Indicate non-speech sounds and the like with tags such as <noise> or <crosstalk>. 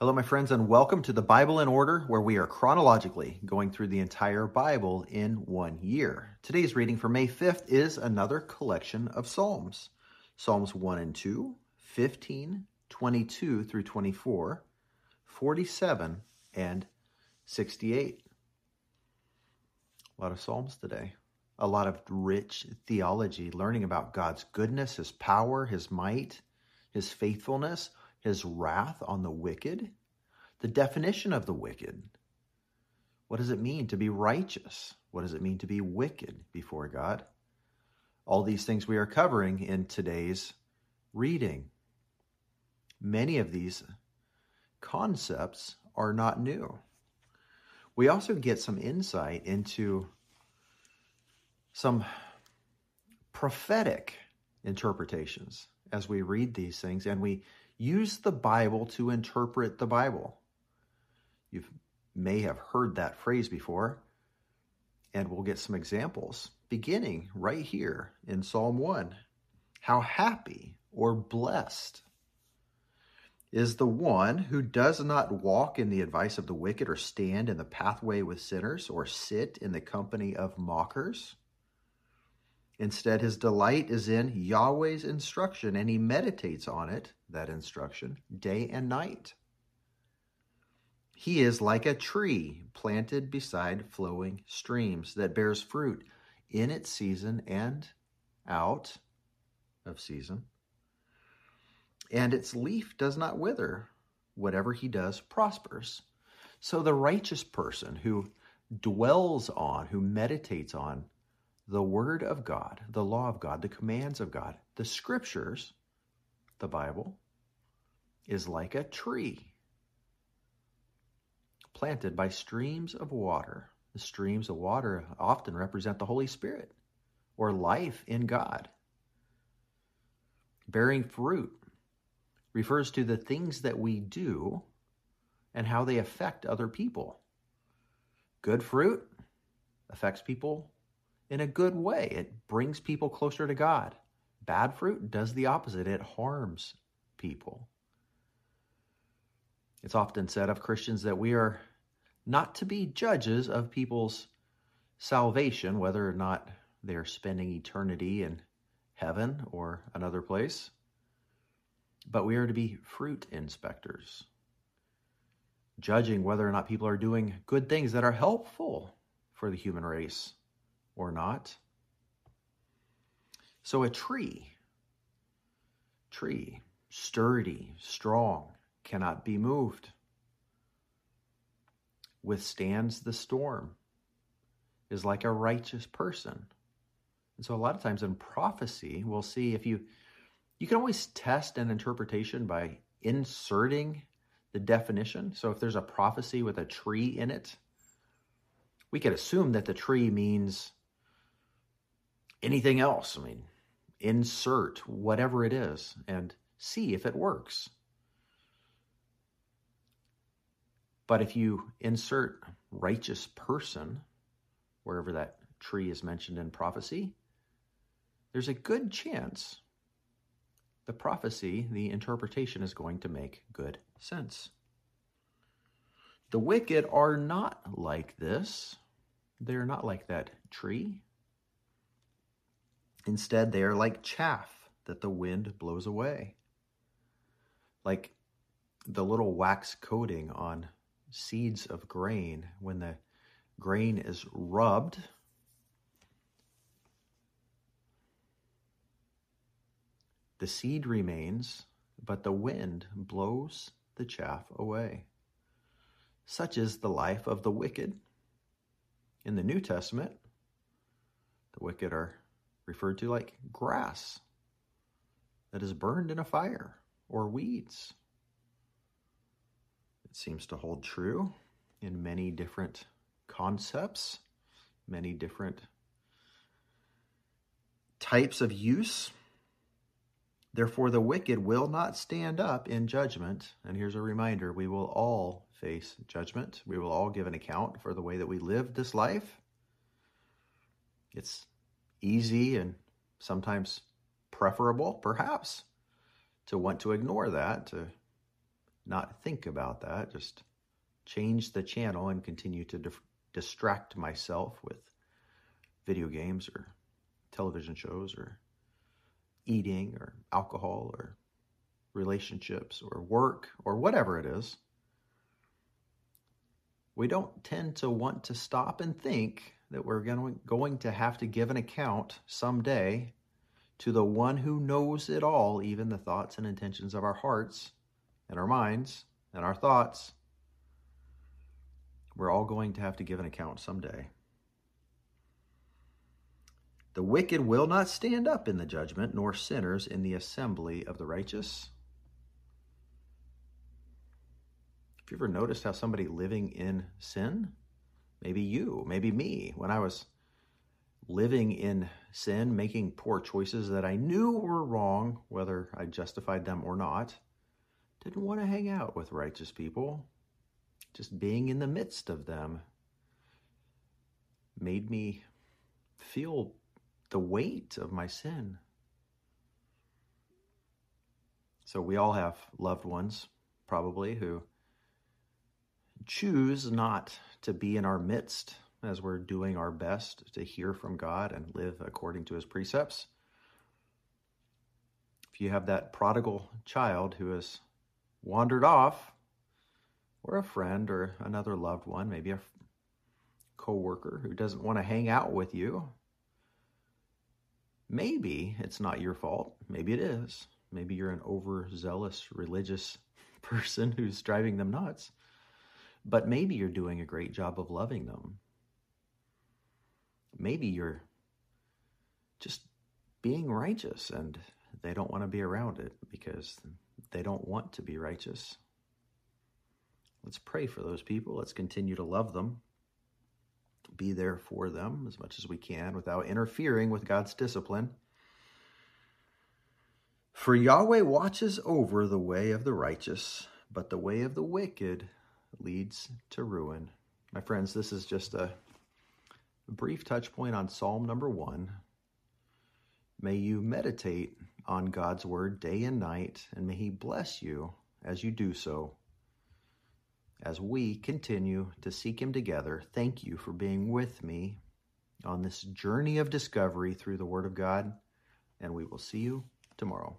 Hello, my friends, and welcome to the Bible in Order, where we are chronologically going through the entire Bible in one year. Today's reading for May 5th is another collection of Psalms Psalms 1 and 2, 15, 22 through 24, 47, and 68. A lot of Psalms today. A lot of rich theology, learning about God's goodness, His power, His might, His faithfulness his wrath on the wicked, the definition of the wicked. What does it mean to be righteous? What does it mean to be wicked before God? All these things we are covering in today's reading. Many of these concepts are not new. We also get some insight into some prophetic interpretations as we read these things and we use the Bible to interpret the Bible. You may have heard that phrase before, and we'll get some examples beginning right here in Psalm 1. How happy or blessed is the one who does not walk in the advice of the wicked, or stand in the pathway with sinners, or sit in the company of mockers. Instead, his delight is in Yahweh's instruction, and he meditates on it, that instruction, day and night. He is like a tree planted beside flowing streams that bears fruit in its season and out of season. And its leaf does not wither. Whatever he does prospers. So the righteous person who dwells on, who meditates on the Word of God, the law of God, the commands of God, the Scriptures, the Bible, is like a tree planted by streams of water. The streams of water often represent the Holy Spirit or life in God. Bearing fruit refers to the things that we do and how they affect other people. Good fruit affects people in a good way. It brings people closer to God. Bad fruit does the opposite, it harms people. It's often said of Christians that we are not to be judges of people's salvation, whether or not they're spending eternity in heaven or another place, but we are to be fruit inspectors, judging whether or not people are doing good things that are helpful for the human race or not. So a tree, tree, sturdy, strong, cannot be moved, withstands the storm, is like a righteous person. And so a lot of times in prophecy, we'll see if you you can always test an interpretation by inserting the definition. So if there's a prophecy with a tree in it, we could assume that the tree means anything else. I mean, insert whatever it is and see if it works. But if you insert righteous person wherever that tree is mentioned in prophecy, there's a good chance the prophecy, the interpretation is going to make good sense. The wicked are not like this. They're not like that tree. Instead, they are like chaff that the wind blows away, like the little wax coating on seeds of grain when the grain is rubbed. The seed remains, but the wind blows the chaff away. Such is the life of the wicked. In the New Testament, the wicked are referred to like grass that is burned in a fire or weeds. It seems to hold true in many different concepts, many different types of use. Therefore, the wicked will not stand up in judgment. And here's a reminder we will all face judgment. We will all give an account for the way that we live this life. It's easy and sometimes preferable, perhaps, to want to ignore that, to not think about that, just change the channel and continue to distract myself with video games or television shows or eating or alcohol or relationships or work or whatever it is, we don't tend to want to stop and think that we're going to have to give an account someday to the one who knows it all, even the thoughts and intentions of our hearts and our minds and our thoughts. We're all going to have to give an account someday. The wicked will not stand up in the judgment, nor sinners in the assembly of the righteous. Have you ever noticed how somebody living in sin, maybe you, maybe me, when I was living in sin, making poor choices that I knew were wrong, whether I justified them or not, didn't want to hang out with righteous people. Just being in the midst of them made me feel the weight of my sin. So we all have loved ones, probably, who choose not to be in our midst as we're doing our best to hear from God and live according to his precepts. If you have that prodigal child who has wandered off, or a friend or another loved one, maybe a coworker who doesn't want to hang out with you, maybe it's not your fault. Maybe it is. Maybe you're an overzealous religious <laughs> person who's driving them nuts. But maybe you're doing a great job of loving them. Maybe you're just being righteous and they don't want to be around it because they don't want to be righteous. Let's pray for those people. Let's continue to love them, be there for them as much as we can without interfering with God's discipline. For Yahweh watches over the way of the righteous, but the way of the wicked leads to ruin. My friends, this is just a brief touch point on Psalm number one. May you meditate on God's word day and night, and may He bless you as you do so. As we continue to seek Him together, thank you for being with me on this journey of discovery through the Word of God, and we will see you tomorrow.